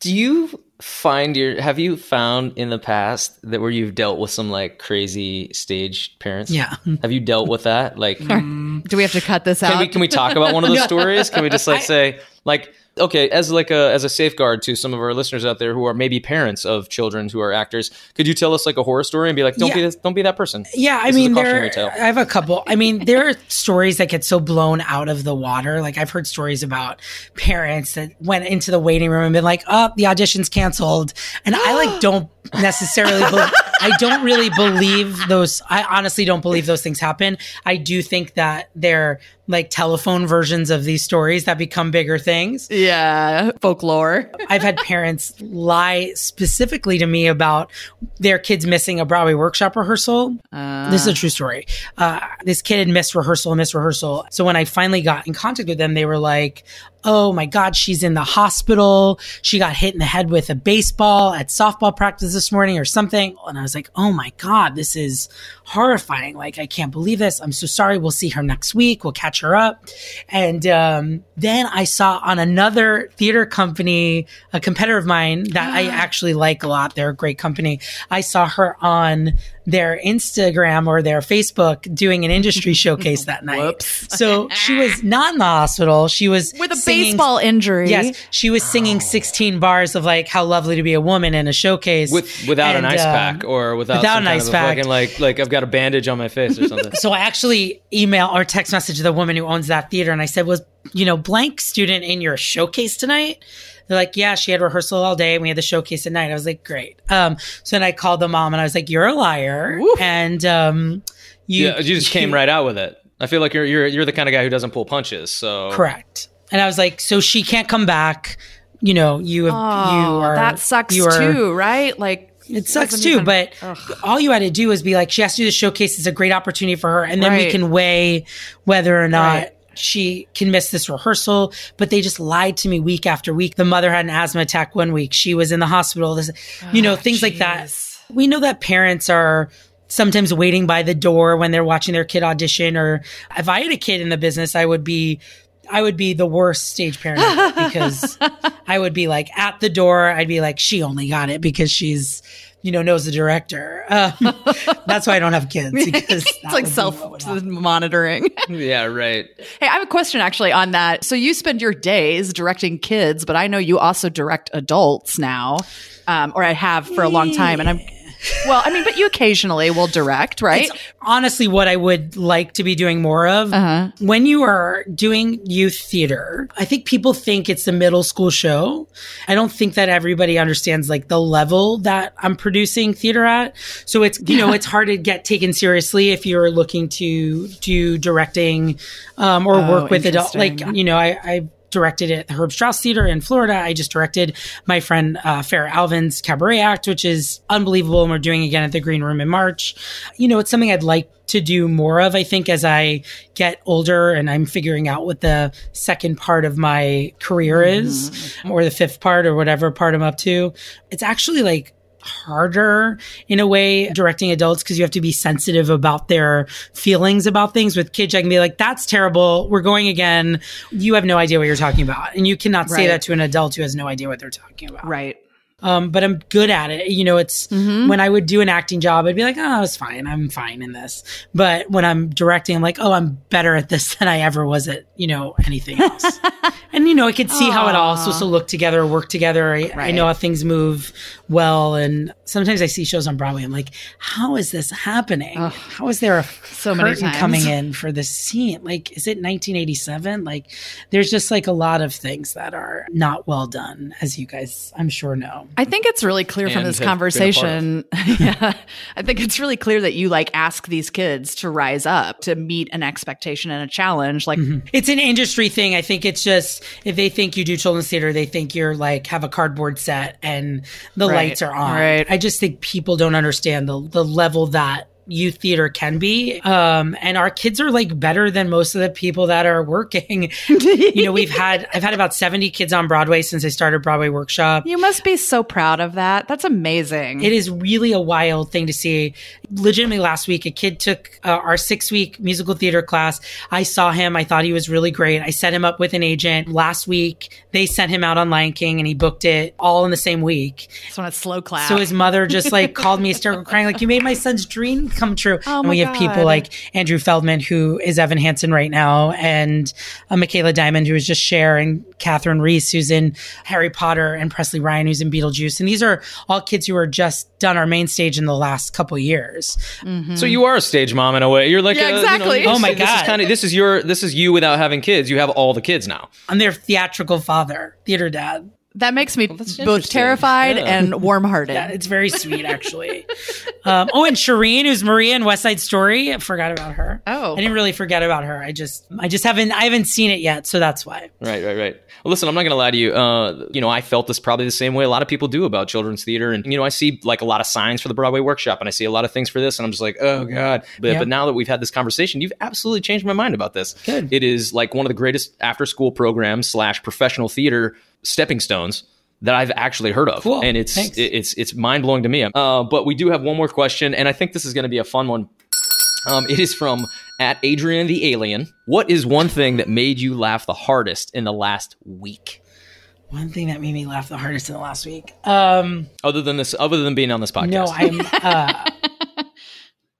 Do you find your have you found in the past that where you've dealt with some like crazy stage parents? Yeah. <laughs> Have you dealt with that? Like <laughs> Do we have to cut this can out? we can we talk about one of those <laughs> stories? Can we just like say like okay, as like a as a safeguard to some of our listeners out there who are maybe parents of children who are actors, could you tell us like a horror story and be like, don't be this, don't be that person? Yeah, I This mean, there. tale. I have a couple. I mean, there are stories that get so blown out of the water. Like I've heard stories about parents that went into the waiting room and been like, "Oh, the audition's canceled," and I like don't necessarily. Be- I don't really believe those. I honestly don't believe those things happen. I do think that they're like telephone versions of these stories that become bigger things. yeah, folklore. I've had parents lie specifically to me about their kids missing a Broadway workshop rehearsal. this is a true story. Uh, this kid had missed rehearsal, missed rehearsal. So when I finally got in contact with them, they were like, Oh my God, she's in the hospital. She got hit in the head with a baseball at softball practice this morning or something. And I was like, Oh my God, this is horrifying. Like, I can't believe this. I'm so sorry. We'll see her next week. We'll catch her up. And um, then I saw on another theater company, a competitor of mine that I <gasps> actually like a lot. They're a great company. I saw her on their Instagram or their Facebook doing an industry <laughs> showcase that night. Whoops. So she was <laughs> not in the hospital. She was With a singing- baseball injury. Yes, she was singing 16 bars of like how lovely to be a woman in a showcase With without And, an ice um, pack or without, without some an kind ice of a pack. fucking like like I've got a bandage on my face or <laughs> something. So I actually email or text message the woman who owns that theater and I said, was, you know, blank student in your showcase tonight? They're like, yeah, she had rehearsal all day and we had the showcase at night. I was like, great. Um, so then I called the mom and I was like, you're a liar. And, um, you, yeah, you just came right out with it. I feel like you're you're you're the kind of guy who doesn't pull punches. So correct. And I was like, so she can't come back. You know, you have, you are, that sucks you are, too, right? Like It sucks too, even- but Ugh. all you had to do was be like, she has to do the showcase. It's a great opportunity for her. And then we can weigh whether or not Right. she can miss this rehearsal. But they just lied to me week after week. The mother had an asthma attack one week. She was in the hospital. This, you know, ah, things like that. We know that parents are sometimes waiting by the door when they're watching their kid audition. Or if I had a kid in the business, I would be. I would be the worst stage parent <laughs> because I would be like at the door. I'd be like, she only got it because she's, you know, knows the director. Um, <laughs> that's why I don't have kids <laughs> because it's like self what would happen. monitoring. yeah, right. Hey, I have a question actually on that. So you spend your days directing kids, but I know you also direct adults now, um, or I have for a long time. And I'm, well, I mean, but you occasionally will direct, right? It's honestly what I would like to be doing more of. Uh-huh. When you are doing youth theater, I think people think it's a middle school show. I don't think that everybody understands like the level that I'm producing theater at. So it's, you know, it's hard to get taken seriously if you're looking to do directing, um, or Oh, work with adult, like, you know, I, I directed at the Herb Strauss Theater in Florida. I just directed my friend uh, Farah Alvin's Cabaret Act, which is unbelievable, and we're doing again at the Green Room in March. You know, it's something I'd like to do more of. I think as I get older and I'm figuring out what the second part of my career is, or the fifth part, or whatever part I'm up to. It's actually like harder in a way directing adults because you have to be sensitive about their feelings about things. With kids, I can be like, that's terrible. We're going again. You have no idea what you're talking about. And you cannot say Right. that to an adult who has no idea what they're talking about. Right. Um, but I'm good at it. You know, it's when I would do an acting job, I'd be like, oh, it's fine. I'm fine in this. But when I'm directing, I'm like, oh, I'm better at this <laughs> than I ever was at, you know, anything else. <laughs> and, you know, I could see how it all is supposed to look together, work together. I, I know how things move well. And sometimes I see shows on Broadway. I'm like, how is this happening? How is there a So many curtain times. coming in for this scene? Like, is it 1987? Like, there's just like a lot of things that are not well done, as you guys, I'm sure know. I think it's really clear from this have been a part of. conversation. <laughs> yeah. I think it's really clear that you like ask these kids to rise up, to meet an expectation and a challenge. Like, mm-hmm. It's an industry thing. I think it's just if they think you do children's theater, they think you're like have a cardboard set and the Right. Lights are on. Right. I just think people don't understand the the level that youth theater can be. Um, and our kids are like better than most of the people that are working. <laughs> you know, we've had I've had about 70 kids on Broadway since I started Broadway workshop. you must be so proud of that. That's amazing. It is really a wild thing to see. Legitimately, last week, a kid took uh, our six week musical theater class. I saw him. I thought he was really great. I set him up with an agent. Last week, they sent him out on Lion King and he booked it all in the same week. That's when it's slow clap. So his mother just like <laughs> called me hysterical crying, like, you made my son's dream come true. Oh and we have people like Andrew Feldman, who is Evan Hansen right now, and uh, Michaela Diamond, who is just Cher, and Catherine Reese, who's in Harry Potter, and Presley Ryan, who's in Beetlejuice. And these are all kids who are just done our main stage in the last couple years. So you are a stage mom in a way. You're like, Yeah, a, you know, exactly. Oh my God. This is kind of this is your this is you without having kids. You have all the kids now. I'm their theatrical father, theater dad. That makes me that's both terrified Yeah. and warm hearted. Yeah, it's very sweet, actually. um, oh, and Shereen, who's Maria in West Side Story. I forgot about her. Oh. I didn't really forget about her. I just, I just haven't, I haven't seen it yet, so that's why. Right, right, right. Well, listen, I'm not going to lie to you. Uh, you know, I felt this probably the same way a lot of people do about children's theater, and you know, I see like a lot of signs for the Broadway workshop, and I see a lot of things for this, and I'm just like, oh god. But, Yeah. but now that we've had this conversation, you've absolutely changed my mind about this. Good. It is like one of the greatest after school programs slash professional theater stepping stones that I've actually heard of, Cool. and it's Thanks. it's it's mind blowing to me. Uh, but we do have one more question, and I think this is going to be a fun one. Um, it is from at Adrian the Alien. What is one thing that made you laugh the hardest in the last week? One thing that made me laugh the hardest in the last week. Um, Other than this, other than being on this podcast. no, I'm. Uh, <laughs>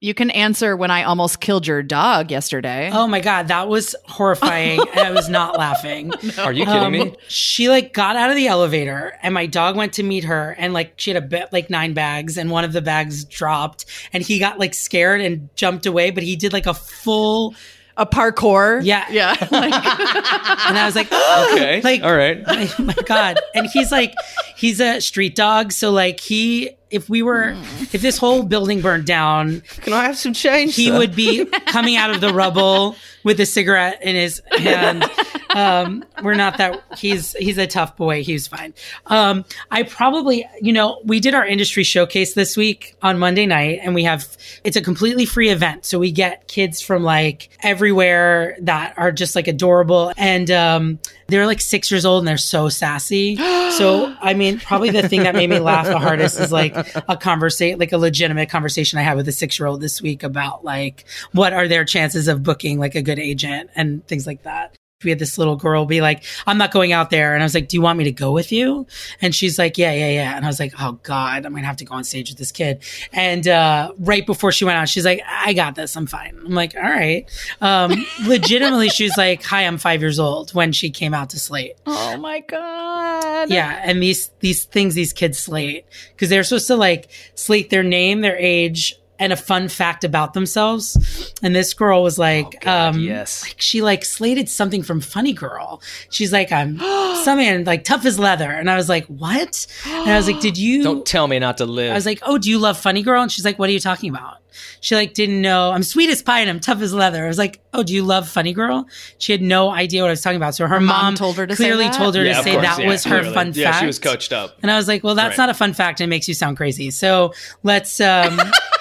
you can answer when I almost killed your dog yesterday. oh my god, that was horrifying, and I was not <laughs> laughing. Are you kidding Um, me? She like got out of the elevator, and my dog went to meet her, and like she had a bit like nine bags, and one of the bags dropped, and he got like scared and jumped away, but he did like a full, a parkour. Yeah. Yeah. <laughs> Like, and I was like, <gasps> Okay. like All right. my, my god and he's like he's a street dog so like he if we were if this whole building burned down Can I have some change? he sir? would be coming out of the rubble with a cigarette in his hand <laughs> um we're not that he's he's a tough boy. He's fine. Um i probably you know we did our industry showcase this week on monday night and we have it's a completely free event. So we get kids from like everywhere that are just like adorable. And um they're like six years old and they're so sassy. So i mean probably the thing that made me laugh the hardest is like a conversation like a legitimate conversation i had with a six year old this week about like what are their chances of booking like a good agent and things like that we had this little girl be like, I'm not going out there. And I was like, Do you want me to go with you? And she's like, Yeah, yeah, yeah. And I was like, Oh God, I'm going to have to go on stage with this kid. And uh, right before she went out, she's like, I got this. I'm fine. I'm like, All right. Um, <laughs> legitimately, she was like, Hi, I'm five years old when she came out to Slate. oh my God. Yeah, and these these things these kids slate because they're supposed to like slate their name, their age, and a fun fact about themselves. And this girl was like, God, um, yes. like she like slated something from Funny Girl. She's like, I'm <gasps> something like tough as leather, and I was like, what? And I was like, did you? <gasps> Don't tell me not to live. I was like, oh, do you love Funny Girl? And she's like, what are you talking about? She like didn't know. I'm sweet as pie and I'm tough as leather. I was like, oh, do you love Funny Girl? She had no idea what I was talking about. So her mom mom, told her to clearly that? told her Yeah, to say course, that yeah, was her clearly. fun Yeah, fact. she was coached up. And I was like, well, that's Right. not a fun fact and it makes you sound crazy. So let's, um, <laughs>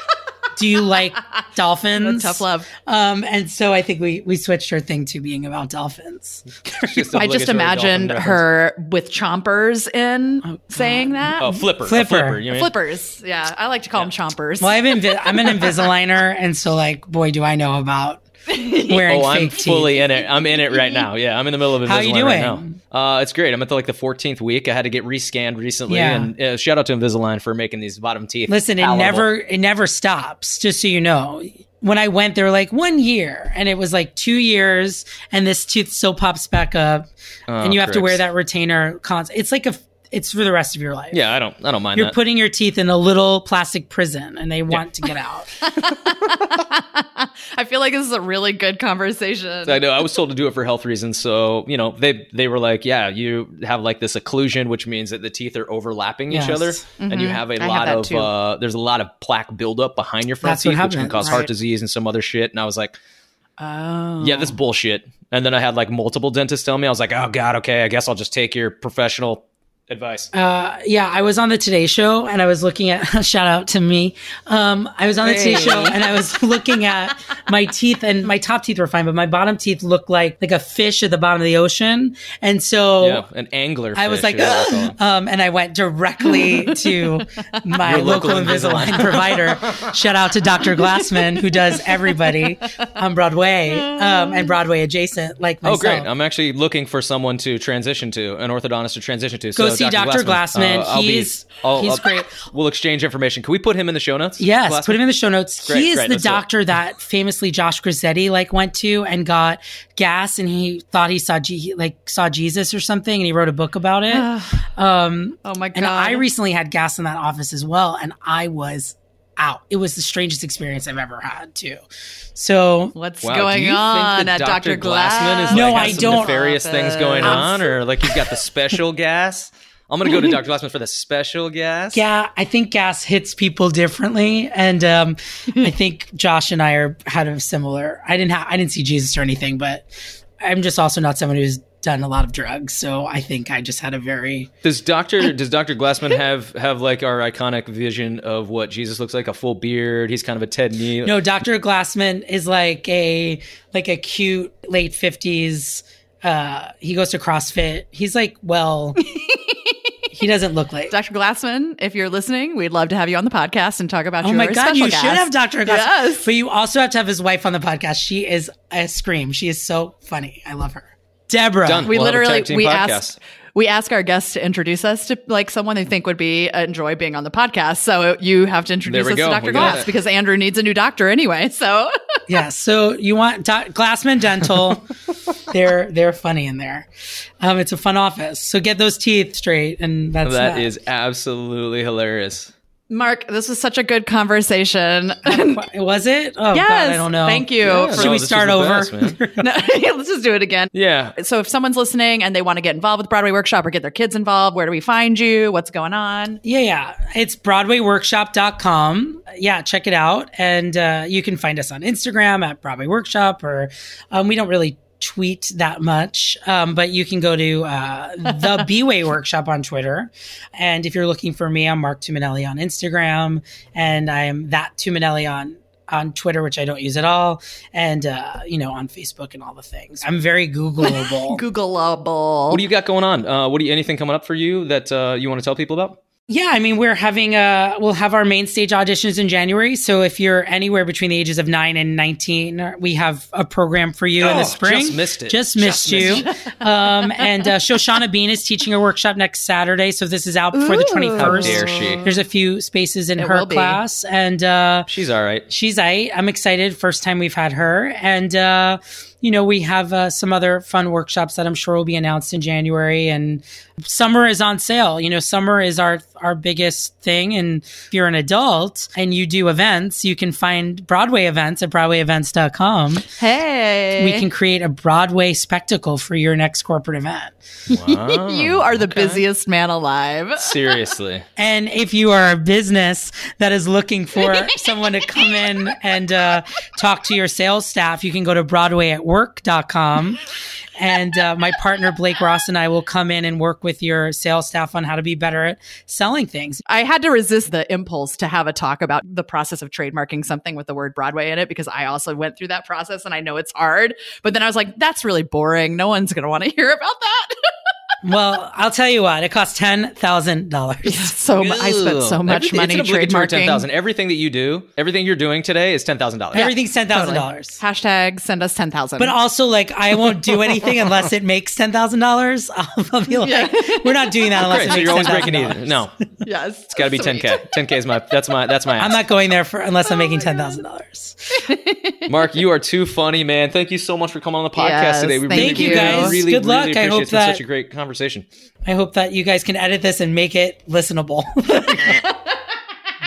do you like <laughs> dolphins? Tough love. Um, and so I think we we switched her thing to being about dolphins. Just I just imagined dolphin her with chompers in saying that. Oh, flipper. a Flipper. flipper. You mean? Flippers. Yeah, I like to call them chompers. Well, I've Invi- I'm an <laughs> Invisaligner, and so like, boy, do I know about <laughs> wearing Oh, I'm fully teeth. in it. I'm in it right now. Yeah, I'm in the middle of Invisalign How you right now. Uh, it's great. I'm at the, like the 14th week. I had to get rescanned recently, Yeah. and uh, shout out to Invisalign for making these bottom teeth. Listen, it never it never stops. Just so you know, when I went, they were like one year, and it was like two years, and this tooth still pops back up, and you have to Oh, wear that retainer. Cons- it's like a it's for the rest of your life. Yeah, I don't. I don't mind You're that. putting your teeth in a little plastic prison, and they want to get out. <laughs> I feel like this is a really good conversation. I know. I was told to do it for health reasons. So you know, they they were like, yeah, you have like this occlusion, which means that the teeth are overlapping Yes. each other, and you have a Mm-hmm. Have lot of too. uh, there's a lot of plaque buildup behind your front That's teeth, which can happens, cause heart disease and some other shit. And I was like, oh. yeah, this bullshit. And then I had like multiple dentists tell me, I was like, oh god, okay, I guess I'll just take your professional advice. Uh, yeah, I was on the Today Show and I was looking at <laughs> shout out to me. Um, I was on the Today Show and I was <laughs> looking at my teeth and my top teeth were fine, but my bottom teeth looked like like a fish at the bottom of the ocean. And so yeah, an angler. I was like, is what I call 'em. um, and I went directly <laughs> to my Your local local Invisalign Invisalign. provider. Shout out to Dr. Glassman, who does everybody on Broadway um, and Broadway adjacent, like Oh, great! I'm actually looking for someone to transition to, an orthodontist to transition to. Go So see Dr. Glassman. uh, I'll be- he's I'll- he's I'll- great. We'll exchange information. Can we put him in the show notes? Yes, Glassman? put him in the show notes. Great, he is great, the let's do it. doctor that famously Josh Grisetti like went to and got gas, and he thought he saw G- like saw Jesus or something, and he wrote a book about it. um, Oh my god. and I recently had gas in that office as well, and I was out. It was the strangest experience I've ever had too. So What's Wow, do going you think on that at Dr. Glassman is Glass? No, like, I some don't. Nefarious things going on, or like he's got the special <laughs> gas. I'm gonna go to <laughs> Dr. Glassman for the special gas. yeah, I think gas hits people differently, and um, I <laughs> think Josh and I are had a similar. I didn't have I didn't see Jesus or anything, but I'm just also not someone who's done a lot of drugs, so I think I just had a very Does Doctor <laughs> Does Doctor Glassman have have like our iconic vision of what Jesus looks like? A full beard. He's kind of a Ted Neeley. no. Dr. Glassman is like a like a cute late fifties. Uh, he goes to CrossFit. He's like well. He doesn't look like. Dr. Glassman, if you're listening, we'd love to have you on the podcast and talk about Oh your my god, special you guest. should have Dr. Glassman. Yes. But you also have to have his wife on the podcast. She is a scream. She is so funny. I love her. Deborah. Done. we We'll have a literally tag team we podcast. ask we ask our guests to introduce us to like someone they think would be enjoy being on the podcast. So you have to introduce us go. to Dr. We got Glass because Andrew needs a new doctor anyway. <laughs> So Yeah. So you want Do- Glassman Dental? <laughs> they're they're funny in there. Um, it's a fun office. So get those teeth straight, and that's that is absolutely hilarious. Marc, this was such a good conversation. <laughs> Was it? Oh yes, God, I don't know. Thank you. Yeah, for- Should we start over? best. <laughs> No, <laughs> let's just do it again. Yeah. So if someone's listening and they want to get involved with Broadway Workshop or get their kids involved, where do we find you? What's going on? Yeah, yeah. It's BroadwayWorkshop.com. Yeah, check it out. And uh, you can find us on Instagram at Broadway Workshop, or um, we don't really tweet that much, um, but you can go to uh, the <laughs> B-Way Workshop on Twitter. And if you're looking for me, I'm Marc Tumminelli on Instagram, and I am that Tumminelli on on Twitter, which I don't use at all, and uh, you know on Facebook and all the things. I'm very Googleable. <laughs> Googleable. What do you got going on? Uh, what do you anything coming up for you that uh, you want to tell people about? Yeah, I mean, we're having a, we'll have our main stage auditions in January. So if you're anywhere between the ages of nine and 19, we have a program for you in Oh, the spring. just missed it. Just Just missed you. <laughs> um, and uh, Shoshana Bean is teaching a workshop next Saturday. So this is out before the 21st. How dare she? There's a few spaces in It her class. And, uh, She's all right. she's I. I'm excited. First time we've had her, and uh, you know we have uh, some other fun workshops that I'm sure will be announced in January. And summer is on sale. You know, summer is our our biggest thing. And if you're an adult and you do events, you can find Broadway events at BroadwayEvents.com. Hey. We can create a Broadway spectacle for your next corporate event. Wow. <laughs> you are the Okay. busiest man alive. Seriously. <laughs> And if you are a business that is looking for <laughs> someone to come in and uh, talk to your sales staff, you can go to Broadway at work.com. and uh, my partner Blake Ross and I will come in and work with your sales staff on how to be better at selling things. I had to resist the impulse to have a talk about the process of trademarking something with the word Broadway in it because I also went through that process and I know it's hard. But then I was like, that's really boring. No one's going to want to hear about that. <laughs> well, I'll tell you what, it costs ten thousand dollars. So mu- I spent so much Everything- money it's an obligatory trademarking. 10000 Everything that you do, everything you're doing today is $10,000. Everything's ten thousand dollars. Hashtag send us ten thousand. But also, like, I won't do anything unless it makes ten thousand dollars. <laughs> I'll be like, we're not doing that unless Great, it so you're always breaking even. No, it's yes, got to be 10k. 10k is my that's my that's my. I'm not going there for unless I'm oh making ten thousand dollars. <laughs> Marc, you are too funny, man. Thank you so much for coming on the podcast Yes, today. We thank really, you, guys. Really, Good luck. Really I hope it. That- such a great conversation. I hope that you guys can edit this and make it listenable. <laughs>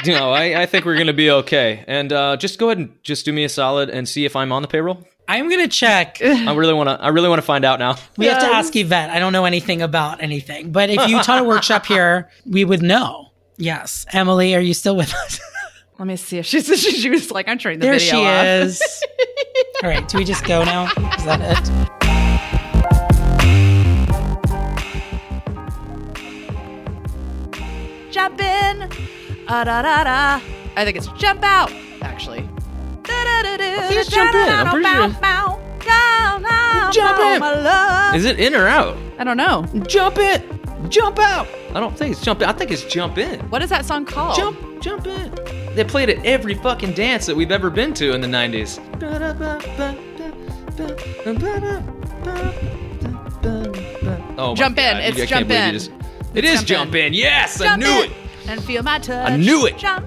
<laughs> No, I, I think we're gonna be okay. And uh, just go ahead and just do me a solid and see if I'm on the payroll. I'm gonna check. I really want to. I really want to find out now. We have to ask Yvette. I don't know anything about anything, but if you taught a workshop <laughs> here, we would know. Yes, Emily, are you still with us? Let me see if she's she, she was like I'm turning the there video she off. is. All right, do we just go now? Is that it? Jump in. Ah, da, da, da. I think it's jump out. Actually. I think it's jump in. I'm pretty sure- Jump in. Is it in or out? I don't know. Jump in, jump out. I don't think it's jump in. I think it's jump in. What is that song called? Jump, jump in. They played it every fucking dance that we've ever been to in the 90s. Oh my Jump in. It's I jump in. just- It is jump jump in. Yes, I knew in it. And feel my touch. I knew it. Jump.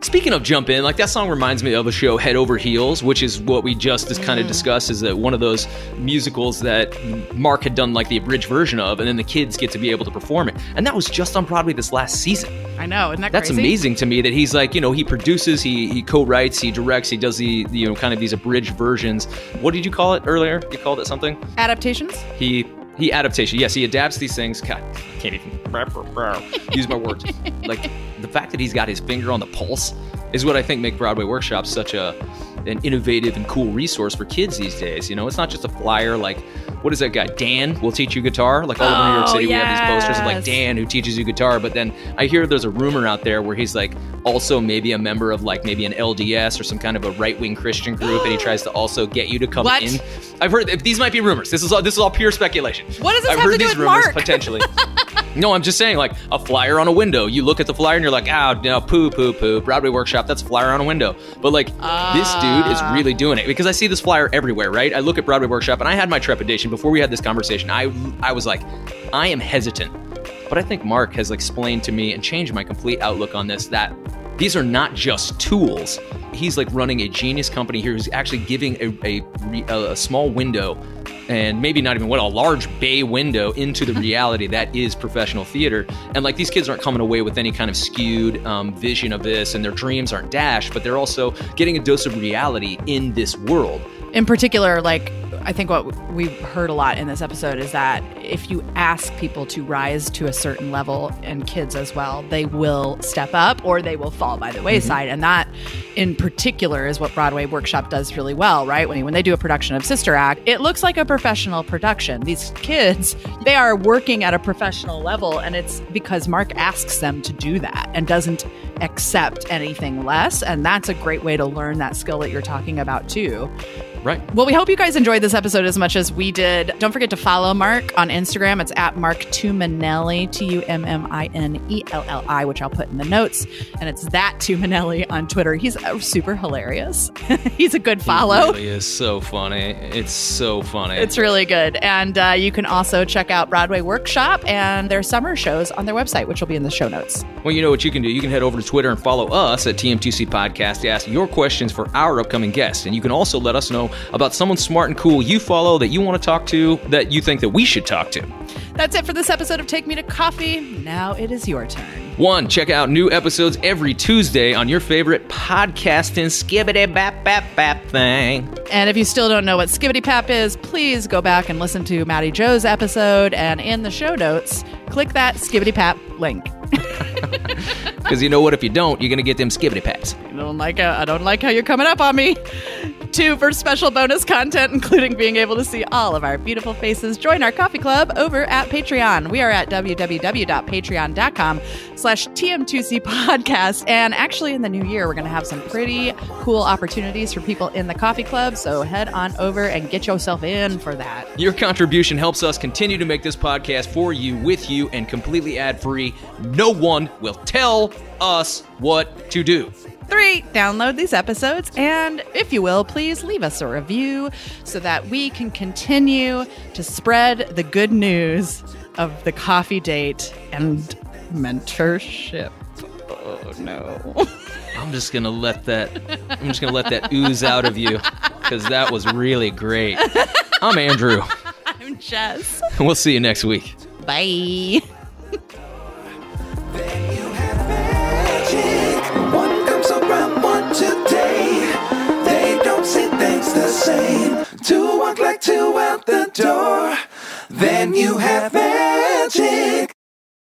Speaking of jump in, like that song reminds me of a show Head Over Heels, which is what we just kind of Mm. discussed is that one of those musicals that Marc had done like the abridged version of, and then the kids get to be able to perform it. And that was just on Broadway this last season. I know. Isn't that That's crazy? amazing to me that he's like, you know, he produces, he he co-writes, he directs, he does the, the you know kind of these abridged versions. What did you call it earlier? You called it something? Adaptations? He he adaptation. Yes, he adapts these things. God, can't even <laughs> use my words. Like the fact that he's got his finger on the pulse is what I think make Broadway workshops such a an innovative and cool resource for kids these days. You know, it's not just a flyer like what is that guy? Dan will teach you guitar. Like all over New York Oh, City, we have these posters of like. Dan who teaches you guitar. But then I hear there's a rumor out there where he's like also maybe a member of like maybe an LDS or some kind of a right wing Christian group, and he <gasps> tries to also get you to come What? in. I've heard these might be rumors. This is all this is all pure speculation. What does this I've have heard to do these with rumors Marc? potentially. <laughs> no, I'm just saying like a flyer on a window. You look at the flyer and you're like, ah, no, poo, poo, poo. Broadway workshop. That's a flyer on a window. But like this dude is really doing it because I see this flyer everywhere. Right? I look at Broadway workshop and I had my trepidation before we had this conversation. I I was like, I am hesitant. But I think Marc has explained to me and changed my complete outlook on this that these are not just tools. He's like running a genius company here who's actually giving a, a, a, a small window and maybe not even what a large bay window into the <laughs> reality that is professional theater. And like these kids aren't coming away with any kind of skewed um, vision of this and their dreams aren't dashed, but they're also getting a dose of reality in this world. in particular, like I think what we've heard a lot in this episode is that if you ask people to rise to a certain level, and kids as well, they will step up or they will fall by the mm-hmm. wayside. And that, in particular, is what Broadway Workshop does really well, right? When when they do a production of Sister Act, it looks like a professional production. These kids, they are working at a professional level, and it's because Marc asks them to do that and doesn't accept anything less. And that's a great way to learn that skill that you're talking about too. Right. Well, we hope you guys enjoyed this episode as much as we did. Don't forget to follow Marc on Instagram. It's at Marc Tumminelli, T U M M I N E L L I, which I'll put in the notes. And it's that Tumminelli on Twitter. He's uh, super hilarious. <laughs> He's a good follow. He really is so funny. It's so funny. It's really good. And uh, you can also check out Broadway Workshop and their summer shows on their website, which will be in the show notes. Well, you know what you can do. You can head over to Twitter and follow us at TM2C Podcast to ask your questions for our upcoming guests. And you can also let us know about someone smart and cool you follow that you want to talk to that you think that we should talk to. That's it for this episode of Take Me to Coffee. Now it is your turn. One, check out new episodes every Tuesday on your favorite podcasting skibbity bap bap bap thing. And if you still don't know what Skibbity Pap is, please go back and listen to Maddie Joe's episode. And in the show notes, click that Skibbity Pap link. <laughs> Because you know what? If you don't, you're going to get them skibbity paps. I don't like uh, I don't like how you're coming up on me. Two, for special bonus content, including being able to see all of our beautiful faces, join our coffee club over at Patreon. We are at www.patreon.com slash TM2C podcast. And actually, in the new year, we're going to have some pretty cool opportunities for people in the coffee club. So head on over and get yourself in for that. Your contribution helps us continue to make this podcast for you, with you, and completely ad free. No one will tell us what to do. Three, download these episodes and, if you will, please leave us a review so that we can continue to spread the good news of the coffee date and mentorship. Oh no. I'm just gonna let that. I'm just gonna let that ooze out of you because that was really great. I'm Andrew. <laughs> I'm Jess. We'll see you next week. Bye. it's the same to walk like two out the door. Then you have magic.